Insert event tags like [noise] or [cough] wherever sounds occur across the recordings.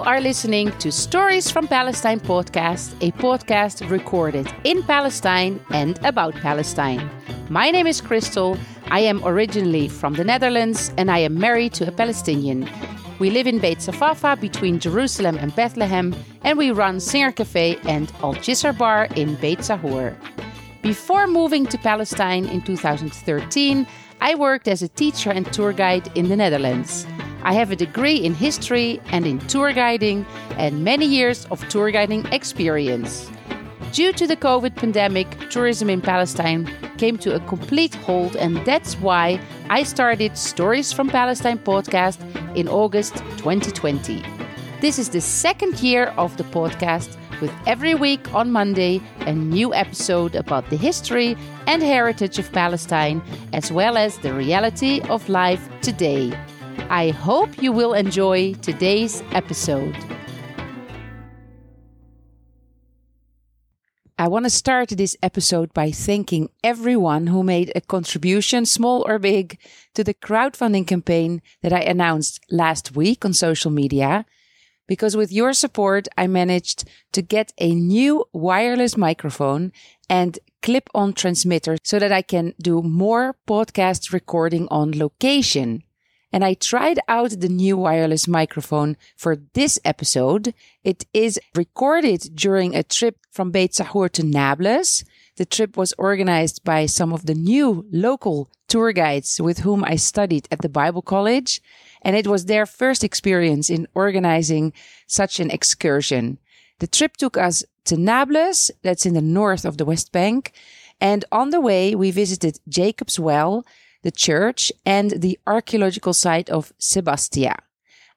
You are listening to Stories from Palestine podcast, a podcast recorded in Palestine and about Palestine. My name is Crystal. I am originally from the Netherlands and I am married to a Palestinian. We live in Beit Safafa between Jerusalem and Bethlehem, and we run Singer Cafe and Al Jisr Bar in Beit Sahur. Before moving to Palestine in 2013, I worked as a teacher and tour guide in the Netherlands. I have a degree in history and in tour guiding and many years of tour guiding experience. Due to the COVID pandemic, tourism in Palestine came to a complete halt, and that's why I started Stories from Palestine podcast in August 2020. This is the second year of the podcast, with every week on Monday a new episode about the history and heritage of Palestine, as well as the reality of life today. I hope you will enjoy today's episode. I want to start this episode by thanking everyone who made a contribution, small or big, to the crowdfunding campaign that I announced last week on social media. Because with your support, I managed to get a new wireless microphone and clip on transmitter so that I can do more podcast recording on location and I tried out the new wireless microphone for this episode. It is recorded during a trip from Beit Sahur to Nablus. The trip was organized by some of the new local tour guides with whom I studied at the Bible College, and it was their first experience in organizing such an excursion. The trip took us to Nablus, that's in the north of the West Bank, and on the way we visited Jacob's Well, the church, and the archaeological site of Sebastia.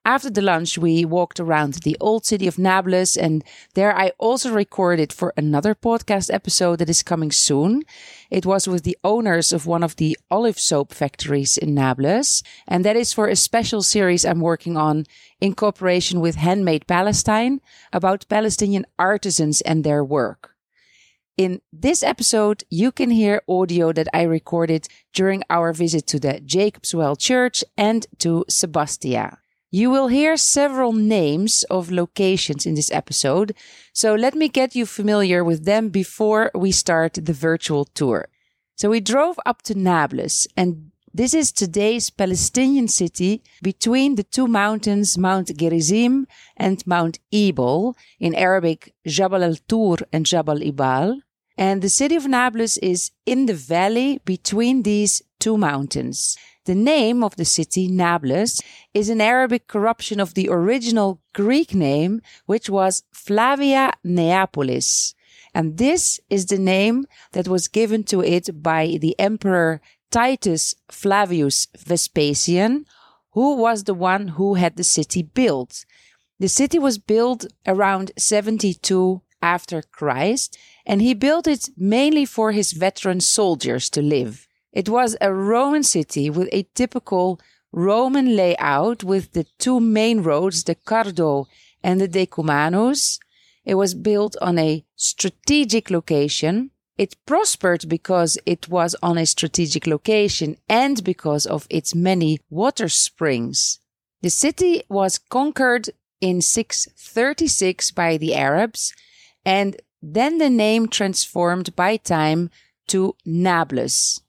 After the lunch, we walked around the old city of Nablus, and there I also recorded for another podcast episode that is coming soon. It was with the owners of one of the olive soap factories in Nablus, and that is for a special series I'm working on in cooperation with Handmade Palestine about Palestinian artisans and their work. In this episode, you can hear audio that I recorded during our visit to the Jacob's Well Church and to Sebastia. You will hear several names of locations in this episode, so let me get you familiar with them before we start the virtual tour. So we drove up to Nablus, and this is today's Palestinian city between the two mountains, Mount Gerizim and Mount Ebal, in Arabic, Jabal al-Tur and Jabal Ibal. And the city of Nablus is in the valley between these two mountains. The name of the city, Nablus, is an Arabic corruption of the original Greek name, which was Flavia Neapolis. And this is the name that was given to it by the emperor Titus Flavius Vespasian, who was the one who had the city built. The city was built around 72 after Christ, and he built it mainly for his veteran soldiers to live. It was a Roman city with a typical Roman layout with the two main roads, the Cardo and the Decumanus. It was built on a strategic location. It prospered because it was on a strategic location and because of its many water springs. The city was conquered in 636 by the Arabs and then the name transformed by time to Nablus.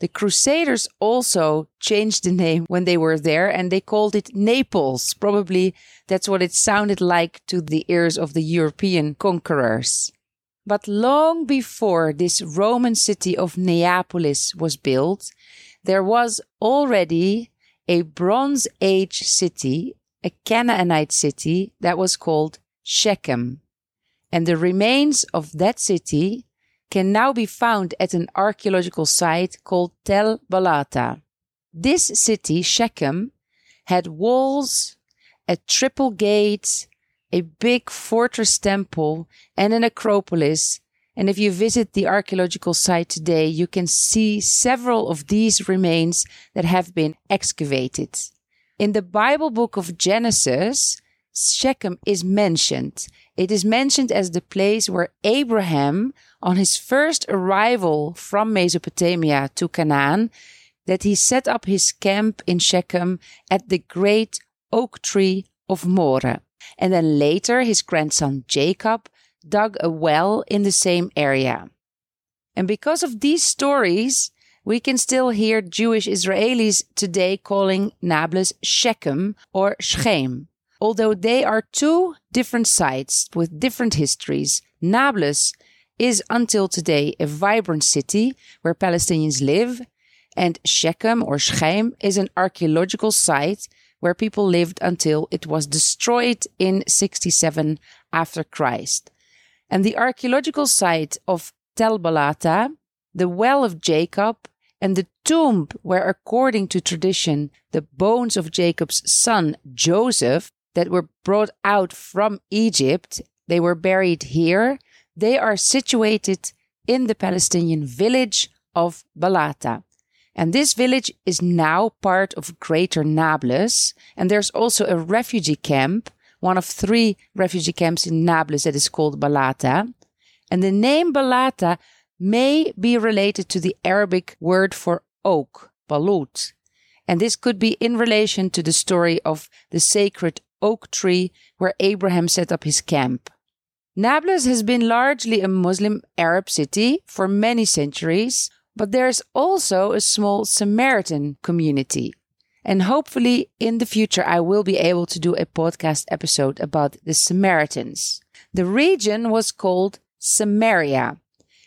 The Crusaders also changed the name when they were there and they called it Naples. Probably that's what it sounded like to the ears of the European conquerors. But long before this Roman city of Neapolis was built, there was already a Bronze Age city, a Canaanite city that was called Shechem and the remains of that city can now be found at an archaeological site called Tel Balata. This city, Shechem, had walls, a triple gate, a big fortress temple, and an acropolis. And if you visit the archaeological site today, you can see several of these remains that have been excavated. In the Bible book of Genesis, Shechem is mentioned it is mentioned as the place where Abraham, on his first arrival from Mesopotamia to Canaan, that he set up his camp in Shechem at the great oak tree of Moreh. And then later, his grandson Jacob dug a well in the same area. And because of these stories, we can still hear Jewish Israelis today calling Nablus Shechem or Shechem. Although they are two different sites with different histories, Nablus is until today a vibrant city where Palestinians live, and Shechem or Shechem is an archaeological site where people lived until it was destroyed in 67 after Christ. And the archaeological site of Tel Balata, the well of Jacob, and the tomb where, according to tradition, the bones of Jacob's son Joseph that were brought out from Egypt, they were buried here. They are situated in the Palestinian village of Balata. And this village is now part of Greater Nablus. And there's also a refugee camp, one of three refugee camps in Nablus that is called Balata. And the name Balata may be related to the Arabic word for oak, balut. And this could be in relation to the story of the sacred oak tree where Abraham set up his camp. Nablus has been largely a Muslim Arab city for many centuries, but there's also a small Samaritan community. And hopefully in the future, I will be able to do a podcast episode about the Samaritans. The region was called Samaria.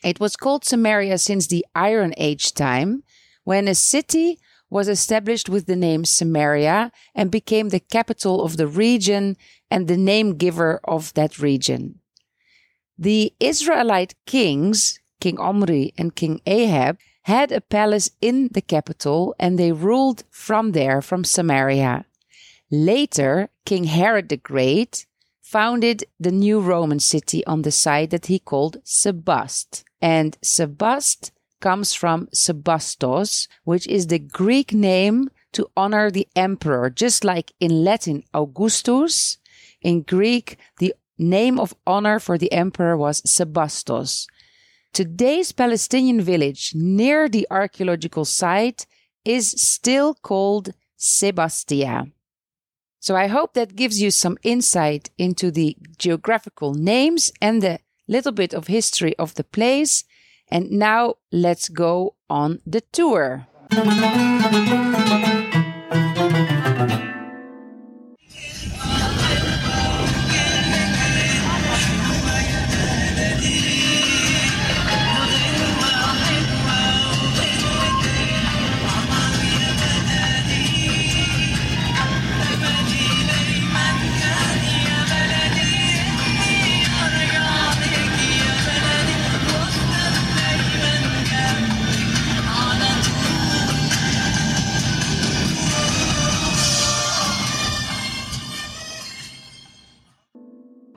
It was called Samaria since the Iron Age time, when a city was established with the name Samaria and became the capital of the region and the name giver of that region. The Israelite kings King Omri and King Ahab, had a palace in the capital and they ruled from there, from Samaria. Later, King Herod the Great founded the new Roman city on the site that he called Sebast. And Sebast comes from Sebastos, which is the Greek name to honor the emperor, just like in Latin Augustus. In Greek, the name of honor for the emperor was Sebastos. Today's Palestinian village near the archaeological site is still called Sebastia. So I hope that gives you some insight into the geographical names and the little bit of history of the place. And now let's go on the tour.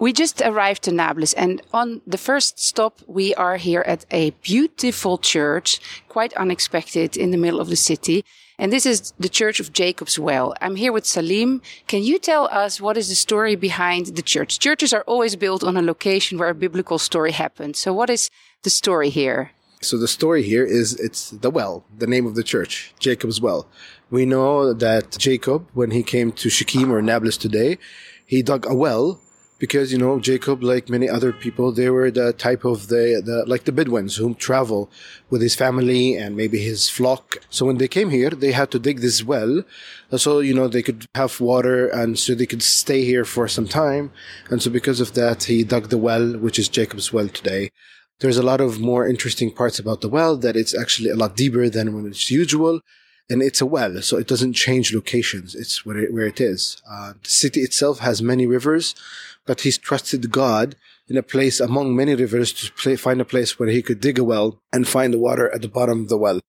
We just arrived to Nablus and on the first stop, we are here at a beautiful church, quite unexpected in the middle of the city. And this is the Church of Jacob's Well. I'm here with Salim. Can you tell us what is the story behind the church? Churches are always built on a location where a biblical story happened. So what is the story here? So the story here is it's the well, the name of the church, Jacob's Well. We know that Jacob, when he came to Shechem or Nablus today, he dug a well because you know Jacob, like many other people, they were the type of the, the like the Bedouins who travel with his family and maybe his flock. So when they came here, they had to dig this well, uh, so you know they could have water and so they could stay here for some time. And so because of that, he dug the well, which is Jacob's well today. There's a lot of more interesting parts about the well that it's actually a lot deeper than when it's usual and it's a well, so it doesn't change locations. It's where it, where it is. Uh, the city itself has many rivers, but he's trusted God in a place among many rivers to play, find a place where he could dig a well and find the water at the bottom of the well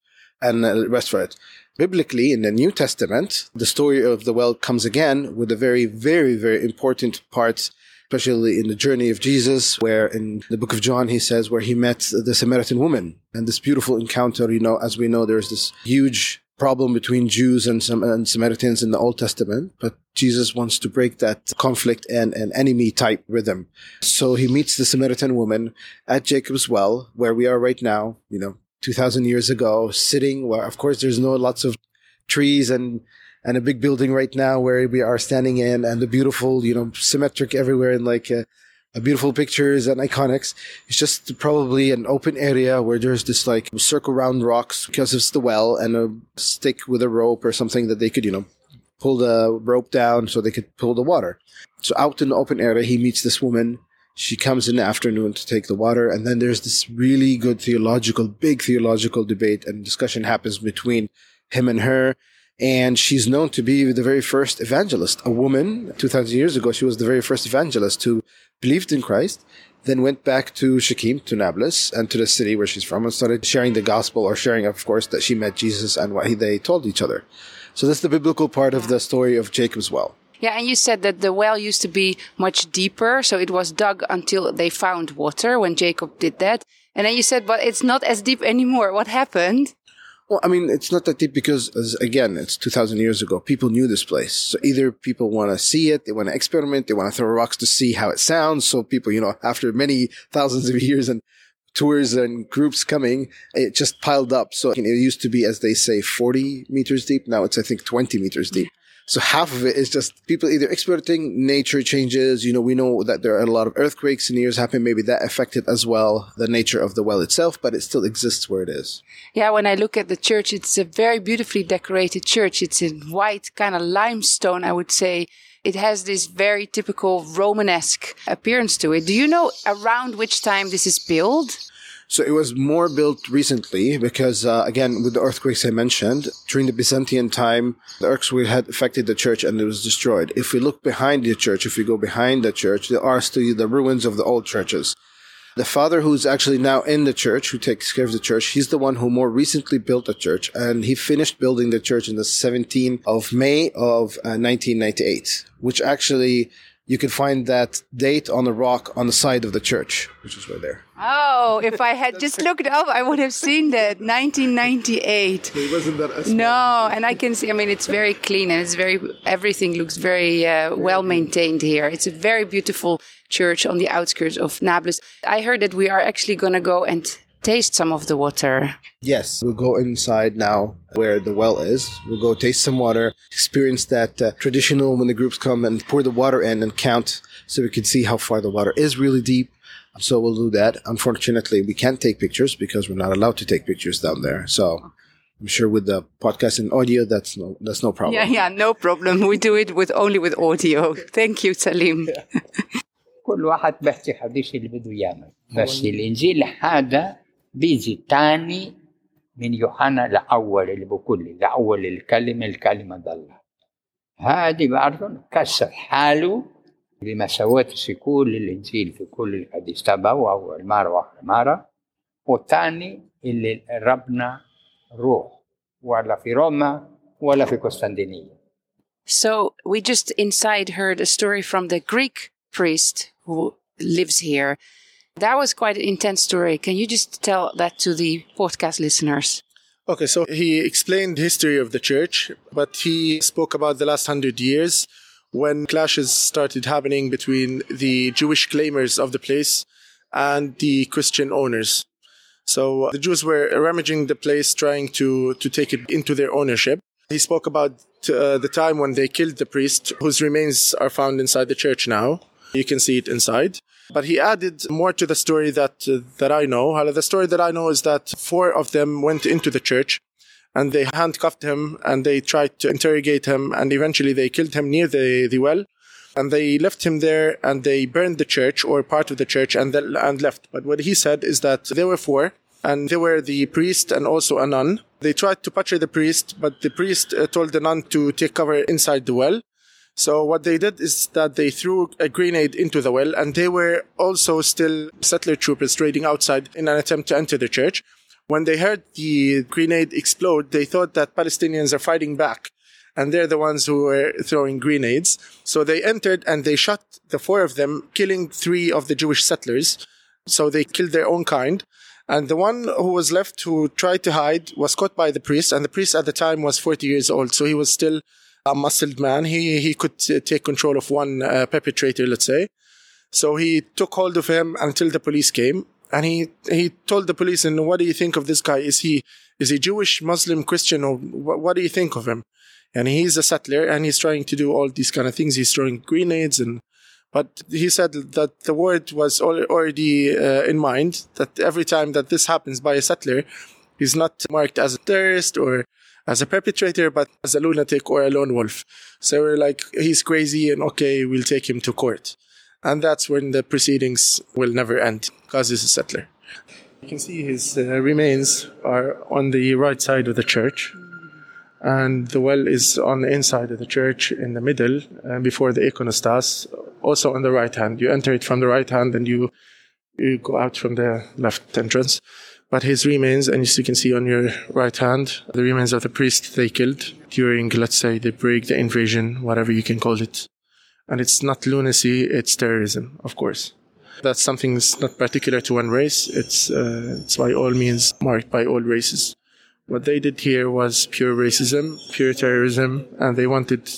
and uh, rest for it. Biblically, in the New Testament, the story of the well comes again with a very, very, very important part especially in the journey of Jesus, where in the book of John, he says where he met the Samaritan woman and this beautiful encounter. You know, as we know, there's this huge problem between Jews and, some, and Samaritans in the Old Testament, but Jesus wants to break that conflict and an enemy type rhythm. So he meets the Samaritan woman at Jacob's well, where we are right now, you know, 2000 years ago, sitting where, of course, there's no lots of trees and and a big building right now where we are standing in and the beautiful, you know, symmetric everywhere and like uh, beautiful pictures and iconics. It's just probably an open area where there's this like circle round rocks because it's the well and a stick with a rope or something that they could, you know, pull the rope down so they could pull the water. So out in the open area, he meets this woman. She comes in the afternoon to take the water. And then there's this really good theological, big theological debate and discussion happens between him and her. And she's known to be the very first evangelist, a woman 2000 years ago. She was the very first evangelist who believed in Christ, then went back to Shechem, to Nablus, and to the city where she's from and started sharing the gospel or sharing, of course, that she met Jesus and what they told each other. So that's the biblical part of the story of Jacob's well. Yeah, and you said that the well used to be much deeper, so it was dug until they found water when Jacob did that. And then you said, but it's not as deep anymore. What happened? Well, I mean, it's not that deep because, again, it's 2,000 years ago. People knew this place. So either people want to see it, they want to experiment, they want to throw rocks to see how it sounds. So people, you know, after many thousands of [laughs] years and tours and groups coming, it just piled up. So it used to be, as they say, 40 meters deep. Now it's, I think, 20 meters deep. So half of it is just people either exploiting nature changes. You know, we know that there are a lot of earthquakes in years happen. Maybe that affected as well the nature of the well itself, but it still exists where it is. Yeah, when I look at the church, it's a very beautifully decorated church. It's in white, kind of limestone, I would say. It has this very typical Romanesque appearance to it. Do you know around which time this is built? So it was more built recently because, uh, again, with the earthquakes I mentioned, during the Byzantine time, the earthquakes had affected the church and it was destroyed. If we look behind the church, if we go behind the church, there are still the ruins of the old churches. The father who's actually now in the church, who takes care of the church, he's the one who more recently built the church and he finished building the church in the 17th of May of uh, 1998, which actually you can find that date on a rock on the side of the church, which is right there. Oh, if I had just looked up, I would have seen that 1998. It wasn't that No, and I can see. I mean, it's very clean and it's very everything looks very uh, well maintained here. It's a very beautiful church on the outskirts of Nablus. I heard that we are actually going to go and taste some of the water. Yes, we'll go inside now where the well is. We'll go taste some water, experience that uh, traditional when the groups come and pour the water in and count so we can see how far the water is really deep. So we'll do that. Unfortunately, we can't take pictures because we're not allowed to take pictures down there. So I'm sure with the podcast and audio, that's no, that's no problem. Yeah, yeah, no problem. We do it with only with audio. Thank you, Salim. [laughs] كل واحد بيحكي حديث اللي بده يعمل بس الانجيل هذا بيجي تاني من يوحنا لأول اللي بقول لأول الكلمة الكلمة ضل هذه برضه كسر حاله بما سويته في كل الإنجيل في كل الحديث. تبعه مرة وآخر مرة والثاني اللي ربنا روح ولا في روما ولا في قسطنطينية. So we just inside heard a story from the Greek priest who lives here. That was quite an intense story. Can you just tell that to the podcast listeners? Okay, so he explained the history of the church, but he spoke about the last hundred years when clashes started happening between the Jewish claimers of the place and the Christian owners. So the Jews were rummaging the place, trying to, to take it into their ownership. He spoke about uh, the time when they killed the priest, whose remains are found inside the church now. You can see it inside. But he added more to the story that uh, that I know. The story that I know is that four of them went into the church and they handcuffed him and they tried to interrogate him and eventually they killed him near the, the well and they left him there and they burned the church or part of the church and then, and left. But what he said is that there were four and they were the priest and also a nun. They tried to butcher the priest, but the priest uh, told the nun to take cover inside the well. So what they did is that they threw a grenade into the well and they were also still settler troopers trading outside in an attempt to enter the church. When they heard the grenade explode, they thought that Palestinians are fighting back and they're the ones who were throwing grenades. So they entered and they shot the four of them, killing three of the Jewish settlers. So they killed their own kind. And the one who was left who tried to hide was caught by the priest. And the priest at the time was 40 years old. So he was still a muscled man. He, he could take control of one uh, perpetrator, let's say. So he took hold of him until the police came. and he he told the police, "And what do you think of this guy? Is he is he Jewish, Muslim, Christian, or what, what do you think of him?" And he's a settler, and he's trying to do all these kind of things. He's throwing grenades, and but he said that the word was already uh, in mind. That every time that this happens by a settler, he's not marked as a terrorist or as a perpetrator, but as a lunatic or a lone wolf. So we're like, he's crazy, and okay, we'll take him to court. And that's when the proceedings will never end because he's a settler. You can see his uh, remains are on the right side of the church. And the well is on the inside of the church in the middle uh, before the iconostas, also on the right hand. You enter it from the right hand and you, you go out from the left entrance. But his remains, and as you can see on your right hand, the remains of the priest they killed during, let's say, the break, the invasion, whatever you can call it. And it's not lunacy, it's terrorism, of course. That's something that's not particular to one race. It's, uh, it's by all means marked by all races. What they did here was pure racism, pure terrorism, and they wanted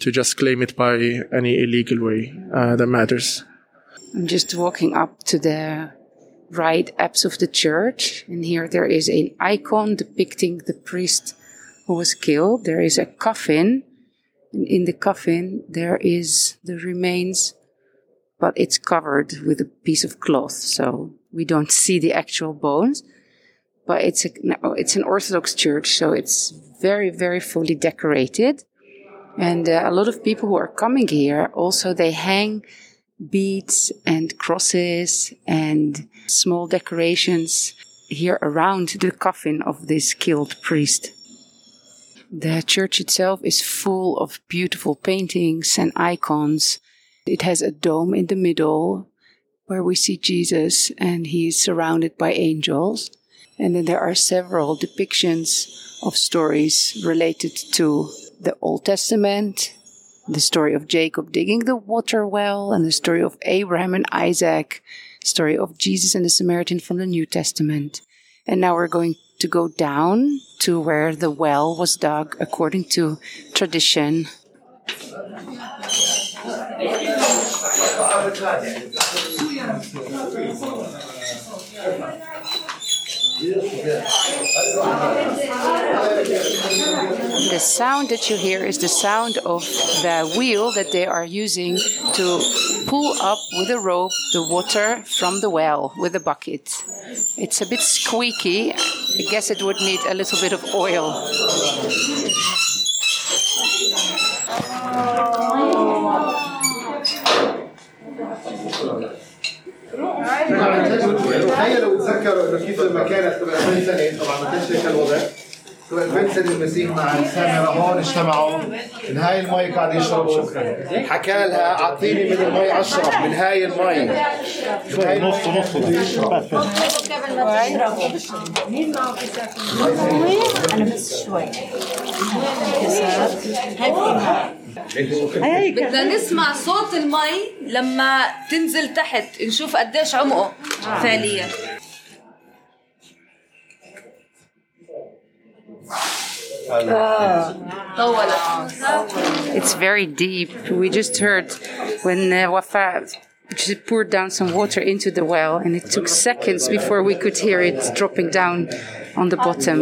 to just claim it by any illegal way uh, that matters. I'm just walking up to the right apse of the church, and here there is an icon depicting the priest who was killed. There is a coffin And in the coffin, there is the remains, but it's covered with a piece of cloth, so we don't see the actual bones. But it's a, it's an Orthodox church, so it's very, very fully decorated. And uh, a lot of people who are coming here also they hang beads and crosses and small decorations here around the coffin of this killed priest. The church itself is full of beautiful paintings and icons. It has a dome in the middle where we see Jesus and he is surrounded by angels. And then there are several depictions of stories related to the Old Testament, the story of Jacob digging the water well, and the story of Abraham and Isaac, story of Jesus and the Samaritan from the New Testament. And now we're going to go down to where the well was dug according to tradition. The sound that you hear is the sound of the wheel that they are using to pull up with a rope the water from the well with a bucket. It's a bit squeaky. I guess it would need a little bit of oil. تخيلوا تذكروا إنه كيف لما كانت قبل 2000 سنة طبعا ما كانش هيك الوضع قبل 2000 سنه المسيح مع السامره هون اجتمعوا. من هاي المي قاعد يشربوا حكى لها أعطيني من المي أشرب من هاي المي. نص نص أنا بس شوي. بدنا نسمع صوت المي لما تنزل تحت نشوف قديش عمقه فعليا It's very deep. We just heard when uh, Wafa just poured down some water into the well, and it took seconds before we could hear it dropping down on the bottom.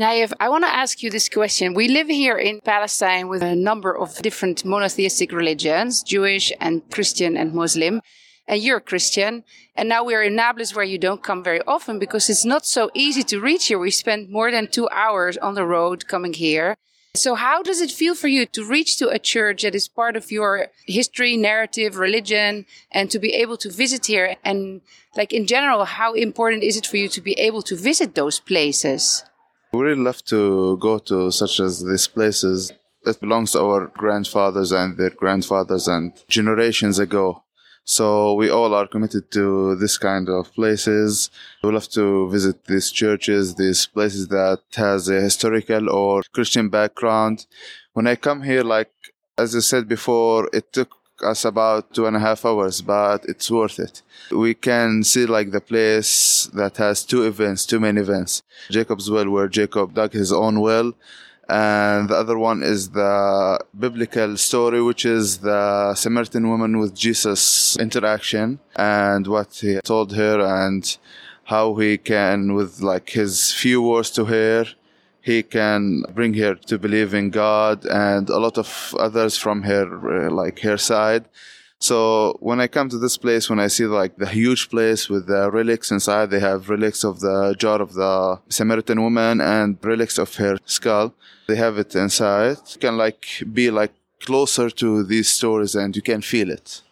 Naif, I want to ask you this question. We live here in Palestine with a number of different monotheistic religions, Jewish and Christian and Muslim. And you're a Christian. And now we're in Nablus where you don't come very often because it's not so easy to reach here. We spent more than two hours on the road coming here. So how does it feel for you to reach to a church that is part of your history, narrative, religion, and to be able to visit here? And like in general, how important is it for you to be able to visit those places? We really love to go to such as these places that belongs to our grandfathers and their grandfathers and generations ago. So we all are committed to this kind of places. We love to visit these churches, these places that has a historical or Christian background. When I come here, like as I said before, it took us about two and a half hours, but it's worth it. We can see like the place that has two events, two main events. Jacob's well, where Jacob dug his own well, and the other one is the biblical story, which is the Samaritan woman with Jesus interaction and what he told her and how he can, with like his few words to her, he can bring her to believe in God and a lot of others from her, uh, like her side. So when I come to this place, when I see like the huge place with the relics inside, they have relics of the jar of the Samaritan woman and relics of her skull. They have it inside. You can like be like closer to these stories and you can feel it.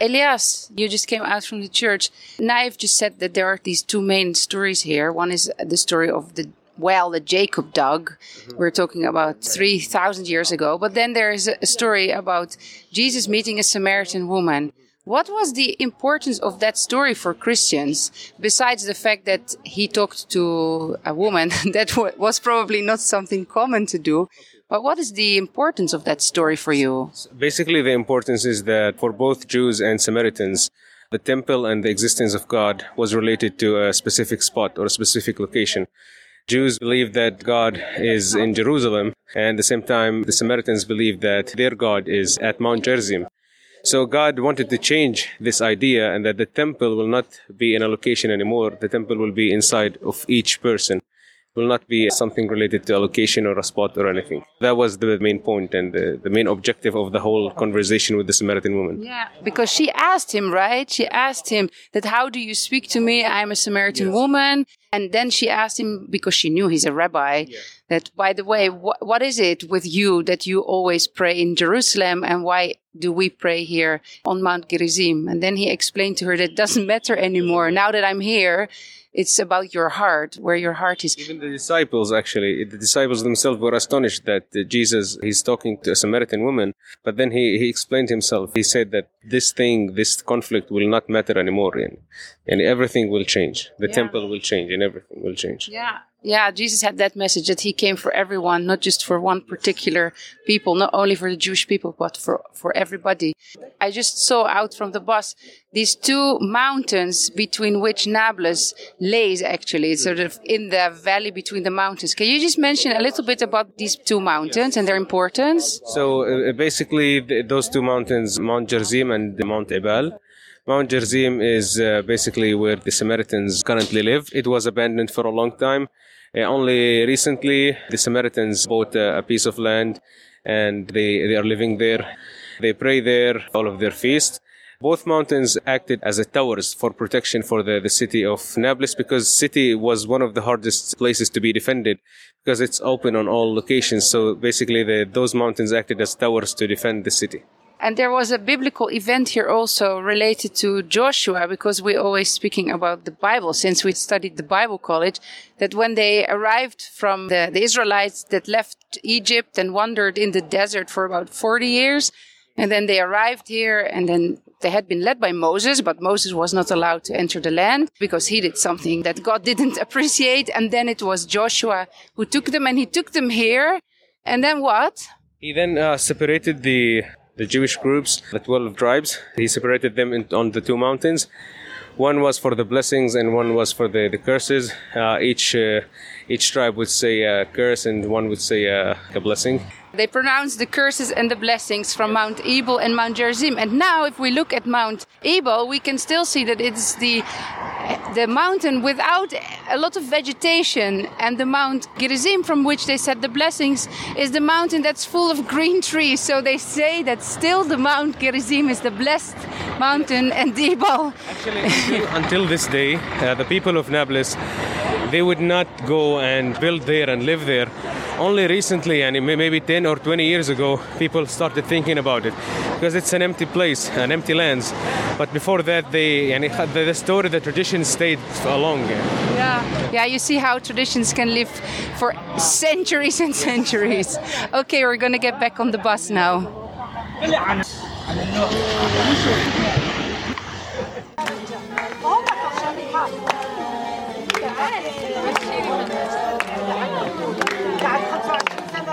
Elias, you just came out from the church. Naif just said that there are these two main stories here. One is the story of the well that Jacob dug. Mm-hmm. We're talking about 3,000 years ago. But then there is a story about Jesus meeting a Samaritan woman. Mm-hmm. What was the importance of that story for Christians, besides the fact that he talked to a woman? [laughs] that was probably not something common to do. But what is the importance of that story for you? Basically, the importance is that for both Jews and Samaritans, the temple and the existence of God was related to a specific spot or a specific location. Jews believe that God is in Jerusalem, and at the same time, the Samaritans believe that their God is at Mount Gerizim. So God wanted to change this idea and that the temple will not be in a location anymore. The temple will be inside of each person. It will not be something related to a location or a spot or anything. That was the main point and the, the main objective of the whole conversation with the Samaritan woman. Yeah, because she asked him, right? She asked him that, how do you speak to me? I'm a Samaritan woman. And then she asked him, because she knew he's a rabbi, that, by the way, wh- what is it with you that you always pray in Jerusalem? And why do we pray here on Mount Gerizim? And then he explained to her that it doesn't [laughs] matter anymore. Now that I'm here, it's about your heart, where your heart is. Even the disciples, actually, the disciples themselves were astonished that uh, Jesus, he's talking to a Samaritan woman, but then he, he explained himself. He said that this thing, this conflict will not matter anymore, and, and everything will change. The Yeah. temple will change, and everything will change. Yeah. Yeah, Jesus had that message that he came for everyone, not just for one particular people, not only for the Jewish people, but for, for everybody. I just saw out from the bus these two mountains between which Nablus lays actually. It's sort of in the valley between the mountains. Can you just mention a little bit about these two mountains and their importance? So uh, basically, th- those two mountains, Mount Gerizim and Mount Ebal. Mount Gerizim is uh, basically where the Samaritans currently live. It was abandoned for a long time. Uh, only recently, the Samaritans bought uh, a piece of land and they, they are living there. They pray there, all of their feast. Both mountains acted as a towers for protection for the, the city of Nablus because city was one of the hardest places to be defended because it's open on all locations. So basically, the, those mountains acted as towers to defend the city. And there was a biblical event here also related to Joshua, because we're always speaking about the Bible since we studied the Bible college, that when they arrived from the, the Israelites that left Egypt and wandered in the desert for about 40 years, and then they arrived here and then they had been led by Moses, but Moses was not allowed to enter the land because he did something that God [laughs] didn't appreciate. And then it was Joshua who took them and he took them here. And then what? He then uh, separated the the Jewish groups, the 12 tribes. He separated them in, on the two mountains. One was for the blessings and one was for the, the curses. Uh, each uh, each tribe would say a curse and one would say a blessing. They pronounced the curses and the blessings from Mount Ebal and Mount Gerizim. And now, if we look at Mount Ebal, we can still see that it's the the mountain without a lot of vegetation, and the Mount Gerizim, from which they said the blessings, is the mountain that's full of green trees. So they say that still the Mount Gerizim is the blessed mountain, and Ebal. Actually, until, this day, uh, the people of Nablus, they would not go and build there and live there. Only recently, and maybe 10 or 20 years ago, people started thinking about it because it's an empty place, an empty lands. But before that, they and the, the story, the tradition stayed along. Yeah, yeah. You see how traditions can live for centuries and centuries. Okay, we're gonna get back on the bus now.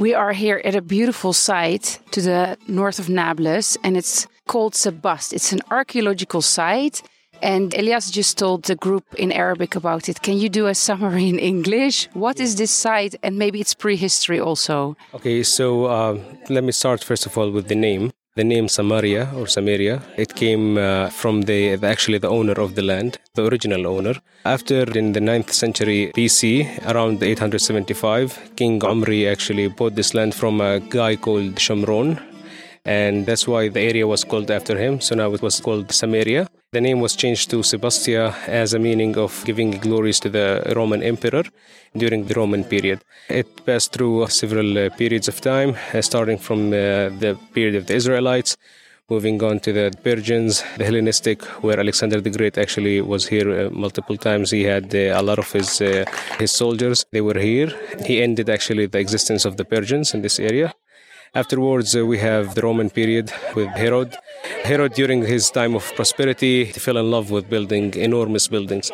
We are here at a beautiful site to the north of Nablus, and it's called Sebast. It's an archaeological site, and Elias just told the group in Arabic about it. Can you do a summary in English? What is this site, and maybe its prehistory also? Okay, so uh, let me start first of all with the name. The name Samaria or Samaria, it came uh, from the, the actually the owner of the land, the original owner. After in the 9th century BC, around 875, King Omri actually bought this land from a guy called Shamron, and that's why the area was called after him. So now it was called Samaria. The name was changed to Sebastia as a meaning of giving glories to the Roman emperor during the Roman period. It passed through several uh, periods of time, uh, starting from uh, the period of the Israelites, moving on to the Persians, the Hellenistic, where Alexander the Great actually was here multiple times. He had a lot of his his soldiers; they were here. He ended actually the existence of the Persians in this area. Afterwards, uh, we have the Roman period with Herod. Herod, during his time of prosperity, fell in love with building enormous buildings,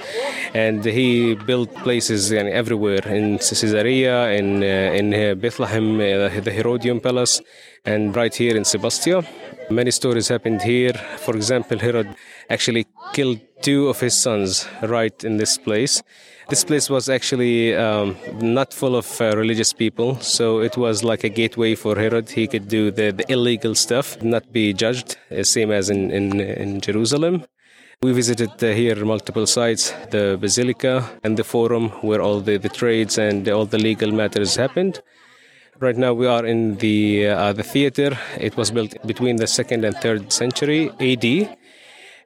and he built places everywhere in Caesarea, in uh, in uh, Bethlehem, the Herodian Palace, and right here in Sebastia. Many stories happened here. For example, Herod actually killed two of his sons right in this place. This place was actually um, not full of uh, religious people, so it was like a gateway for Herod. He could do the, the illegal stuff, not be judged, uh, same as in, in, in Jerusalem. We visited uh, here multiple sites, the Basilica and the Forum, where all the, the trades and all the legal matters happened. Right now, we are in the uh, the theater. It was built between the second and third century AD.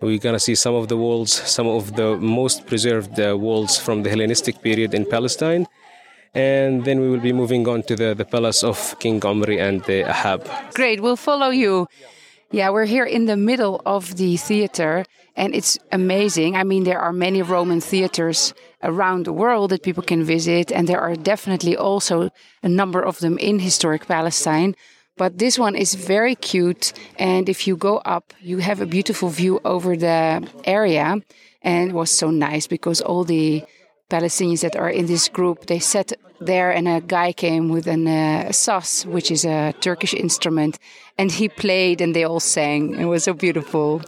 We're gonna see some of the walls, some of the most preserved uh, walls from the Hellenistic period in Palestine, and then we will be moving on to the, the palace of King Omri and the Ahab. Great, we'll follow you. Yeah, we're here in the middle of the theater, and it's amazing. I mean, there are many Roman theaters around the world that people can visit, and there are definitely also a number of them in historic Palestine. But this one is very cute, and if you go up, you have a beautiful view over the area. And it was so nice because all the Palestinians that are in this group they sat there, and a guy came with an uh, saz, which is a Turkish instrument, and he played, and they all sang. It was so beautiful.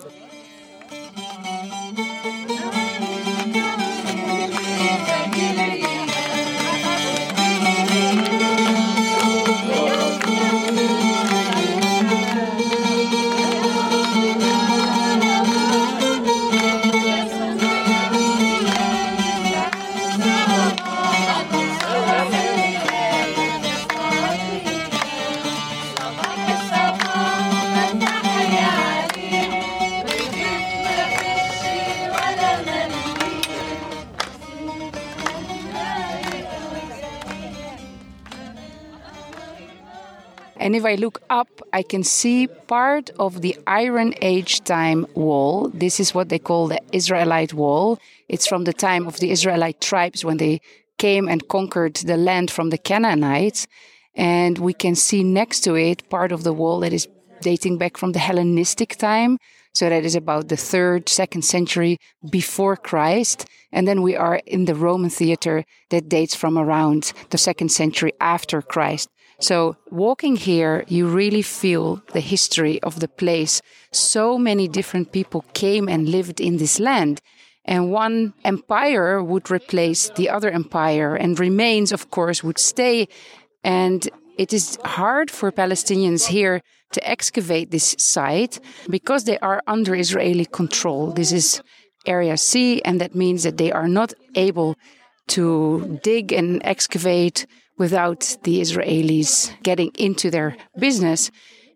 And if I look up, I can see part of the Iron Age time wall. This is what they call the Israelite wall. It's from the time of the Israelite tribes when they came and conquered the land from the Canaanites. And we can see next to it part of the wall that is dating back from the Hellenistic time. So that is about the third, second century before Christ. And then we are in the Roman theater that dates from around the second century after Christ. So walking here, you really feel the history of the place. So many different people came and lived in this land. And one empire would replace the other empire, and remains, of course, would stay. And it is hard for Palestinians here to excavate this site because they are under Israeli control. This is Area C, and that means that they are not able to dig and excavate without the Israelis getting into their business.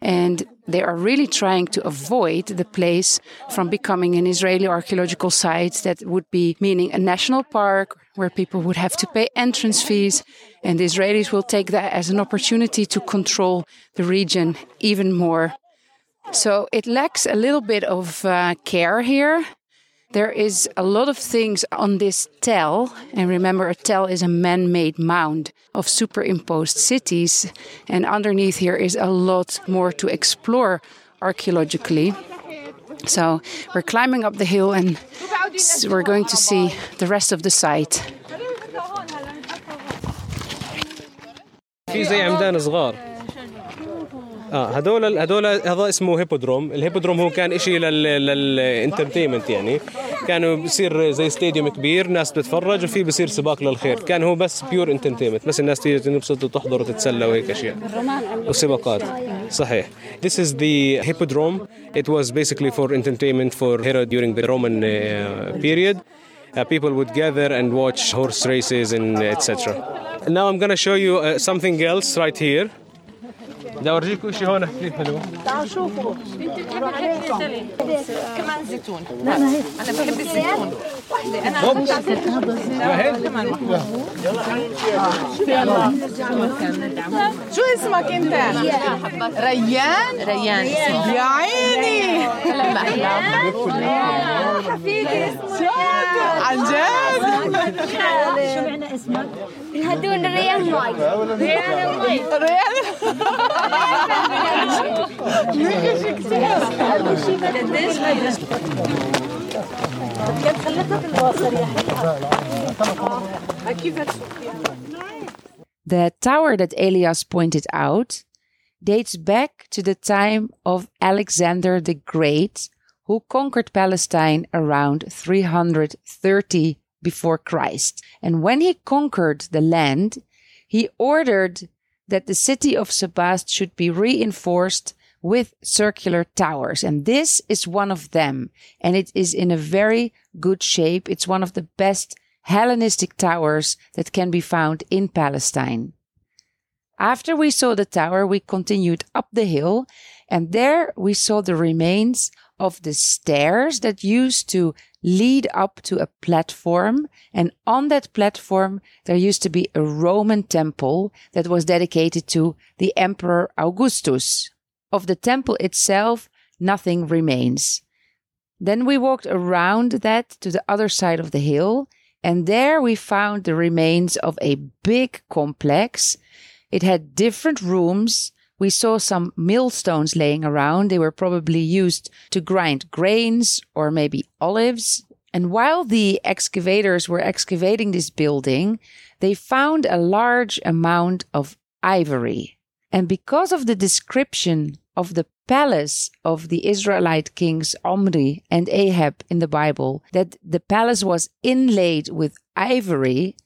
And they are really trying to avoid the place from becoming an Israeli archaeological site that would be meaning a national park where people would have to pay entrance fees. And the Israelis will take that as an opportunity to control the region even more. So it lacks a little bit of uh, care here. There is a lot of things on this tell, and remember, a tell is a man made mound of superimposed cities, and underneath here is a lot more to explore archaeologically. So we're climbing up the hill and s- we're going to see the rest of the site. في زي عمدان صغار آه هدول هدول هذا اسمه هيبودروم. الهيبودروم هو كان لل للإنترتينمنت يعني. كانوا بصير زي ستاديوم كبير ناس بتتفرج وفي بصير سباق للخير. كان هو بس بيور انترتينمنت بس الناس تيجي تنبسط وتحضر وتتسلى وهيك أشياء. وسباقات. صحيح. This is the hippodrome it was basically for entertainment for Herod during the Roman uh, period. Uh, people would gather and watch horse races and etc. Now I'm gonna show you uh, something else right here. بدي أورجيكم شيء هون كثير حلو تعالوا شوفوا. أنت بتحبي الحكي كمان زيتون. أنا بحب الزيتون. شو اسمك أنت؟ ريان؟ ريان. يا عيني. هلا حبيبي عن جد؟ شو معنى اسمك؟ هدون ريان ماي. ريان. ماي ريان كثير قديش؟ كيف خليتها في الواصل يا كيف The tower that Elias pointed out dates back to the time of Alexander the Great, who conquered Palestine around 330 before Christ. And when he conquered the land, he ordered that the city of Sebast should be reinforced with circular towers. And this is one of them. And it is in a very good shape. It's one of the best Hellenistic towers that can be found in Palestine. After we saw the tower, we continued up the hill and there we saw the remains of the stairs that used to lead up to a platform. And on that platform, there used to be a Roman temple that was dedicated to the Emperor Augustus. Of the temple itself, nothing remains. Then we walked around that to the other side of the hill, and there we found the remains of a big complex. It had different rooms. We saw some millstones laying around. They were probably used to grind grains or maybe olives. And while the excavators were excavating this building, they found a large amount of ivory. And because of the description of the palace of the Israelite kings Omri and Ahab in the Bible, that the palace was inlaid with ivory,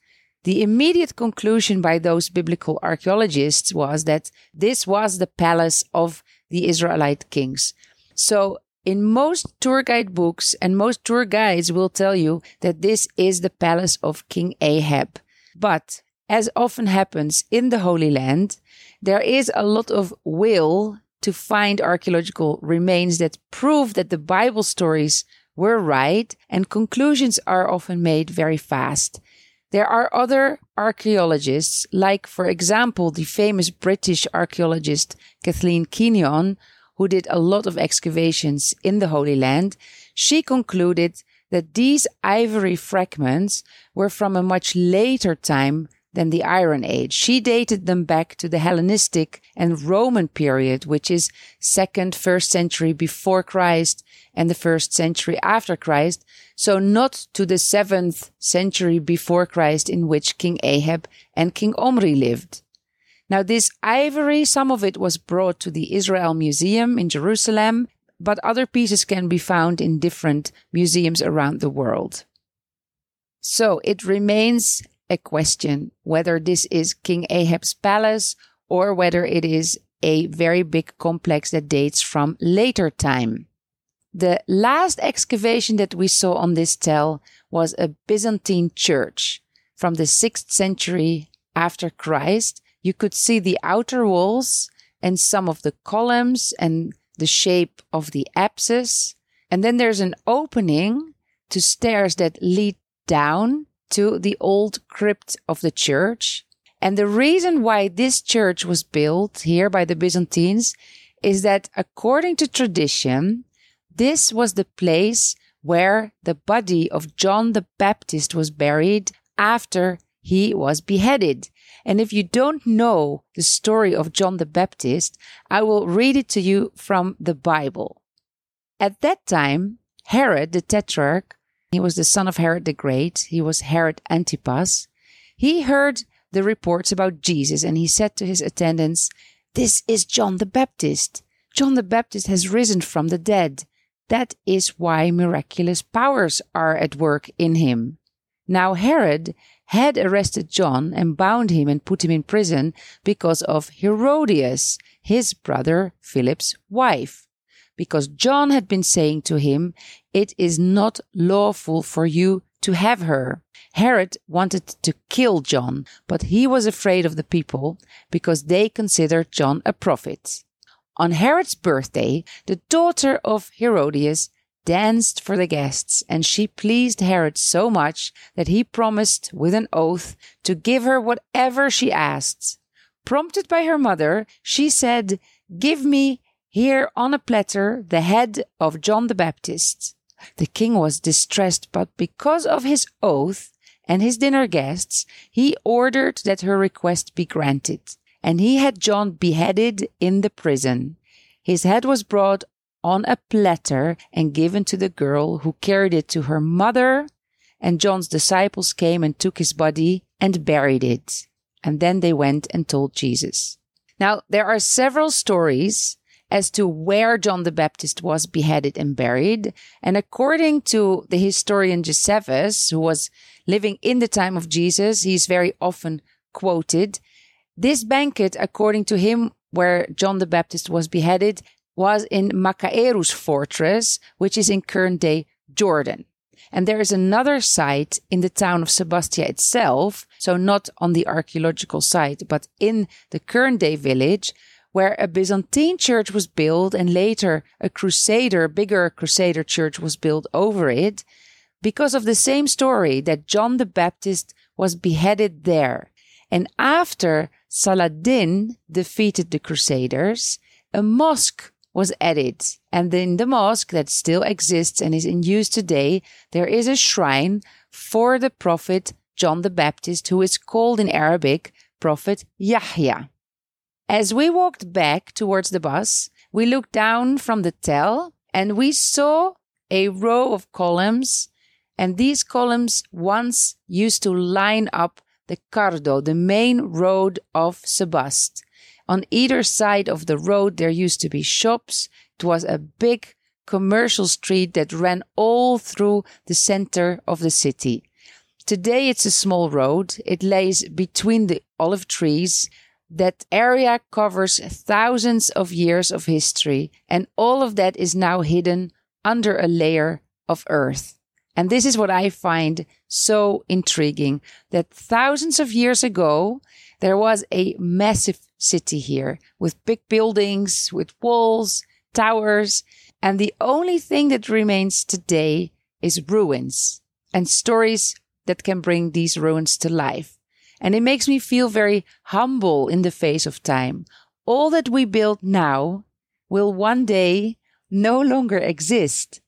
the immediate conclusion by those biblical archaeologists was that this was the palace of the Israelite kings. So, in most tour guide books and most tour guides will tell you that this is the palace of King Ahab. But, as often happens in the Holy Land, there is a lot of will to find archaeological remains that prove that the Bible stories were right, and conclusions are often made very fast. There are other archaeologists, like, for example, the famous British archaeologist Kathleen Kenyon, who did a lot of excavations in the Holy Land. She concluded that these ivory fragments were from a much later time than the Iron Age. She dated them back to the Hellenistic and Roman period, which is second, first century before Christ and the first century after Christ. So not to the seventh century before Christ in which King Ahab and King Omri lived. Now, this ivory, some of it was brought to the Israel Museum in Jerusalem, but other pieces can be found in different museums around the world. So it remains a question whether this is King Ahab's palace or whether it is a very big complex that dates from later time. The last excavation that we saw on this tell was a Byzantine church from the 6th century after Christ. You could see the outer walls and some of the columns and the shape of the apsis. And then there's an opening to stairs that lead down to the old crypt of the church. And the reason why this church was built here by the Byzantines is that according to tradition, this was the place where the body of John the Baptist was buried after he was beheaded. And if you don't know the story of John the Baptist, I will read it to you from the Bible. At that time, Herod the Tetrarch, he was the son of Herod the Great, he was Herod Antipas, he heard the reports about Jesus and he said to his attendants, This is John the Baptist. John the Baptist has risen from the dead. That is why miraculous powers are at work in him. Now Herod had arrested John and bound him and put him in prison because of Herodias, his brother Philip's wife. Because John had been saying to him, It is not lawful for you to have her. Herod wanted to kill John, but he was afraid of the people because they considered John a prophet. On Herod's birthday, the daughter of Herodias danced for the guests, and she pleased Herod so much that he promised with an oath to give her whatever she asked. Prompted by her mother, she said, Give me here on a platter the head of John the Baptist. The king was distressed, but because of his oath and his dinner guests, he ordered that her request be granted. And he had John beheaded in the prison. His head was brought on a platter and given to the girl who carried it to her mother. And John's disciples came and took his body and buried it. And then they went and told Jesus. Now, there are several stories as to where John the Baptist was beheaded and buried. And according to the historian Josephus, who was living in the time of Jesus, he's very often quoted. This banquet, according to him, where John the Baptist was beheaded, was in Machaerus fortress, which is in current day Jordan. And there is another site in the town of Sebastia itself, so not on the archaeological site, but in the current day village, where a Byzantine church was built and later a crusader, bigger crusader church was built over it, because of the same story that John the Baptist was beheaded there. And after Saladin defeated the crusaders, a mosque was added. And in the mosque that still exists and is in use today, there is a shrine for the prophet John the Baptist, who is called in Arabic Prophet Yahya. As we walked back towards the bus, we looked down from the tell and we saw a row of columns. And these columns once used to line up the Cardo, the main road of Sebast. On either side of the road, there used to be shops. It was a big commercial street that ran all through the center of the city. Today, it's a small road. It lays between the olive trees. That area covers thousands of years of history, and all of that is now hidden under a layer of earth. And this is what I find so intriguing that thousands of years ago, there was a massive city here with big buildings, with walls, towers. And the only thing that remains today is ruins and stories that can bring these ruins to life. And it makes me feel very humble in the face of time. All that we build now will one day no longer exist.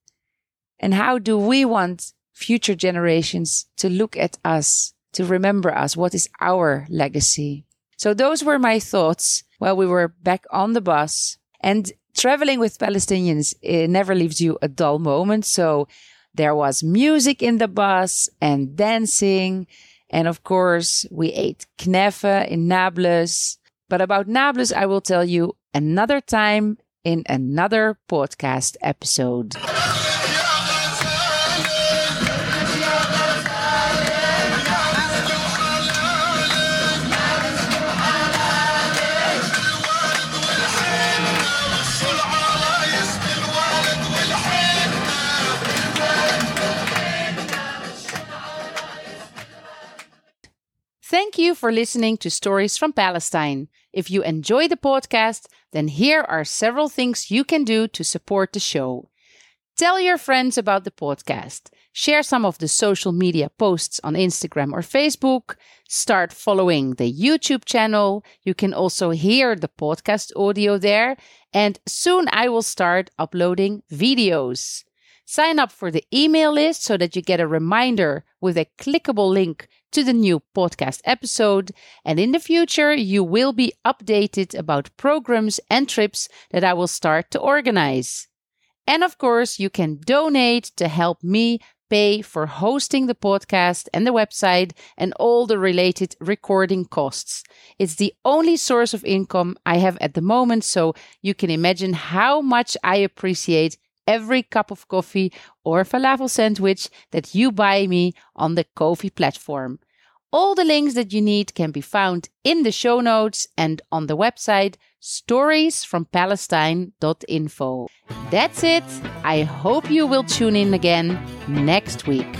And how do we want future generations to look at us, to remember us? What is our legacy? So those were my thoughts while we were back on the bus and traveling with Palestinians. It never leaves you a dull moment. So there was music in the bus and dancing. And of course, we ate knefe in Nablus. But about Nablus, I will tell you another time in another podcast episode. Thank you for listening to Stories from Palestine. If you enjoy the podcast, then here are several things you can do to support the show. Tell your friends about the podcast. Share some of the social media posts on Instagram or Facebook. Start following the YouTube channel. You can also hear the podcast audio there. And soon I will start uploading videos. Sign up for the email list so that you get a reminder with a clickable link to the new podcast episode. And in the future, you will be updated about programs and trips that I will start to organize. And of course, you can donate to help me pay for hosting the podcast and the website and all the related recording costs. It's the only source of income I have at the moment, so you can imagine how much I appreciate every cup of coffee or falafel sandwich that you buy me on the Ko-fi platform. All the links that you need can be found in the show notes and on the website storiesfrompalestine.info. That's it. I hope you will tune in again next week.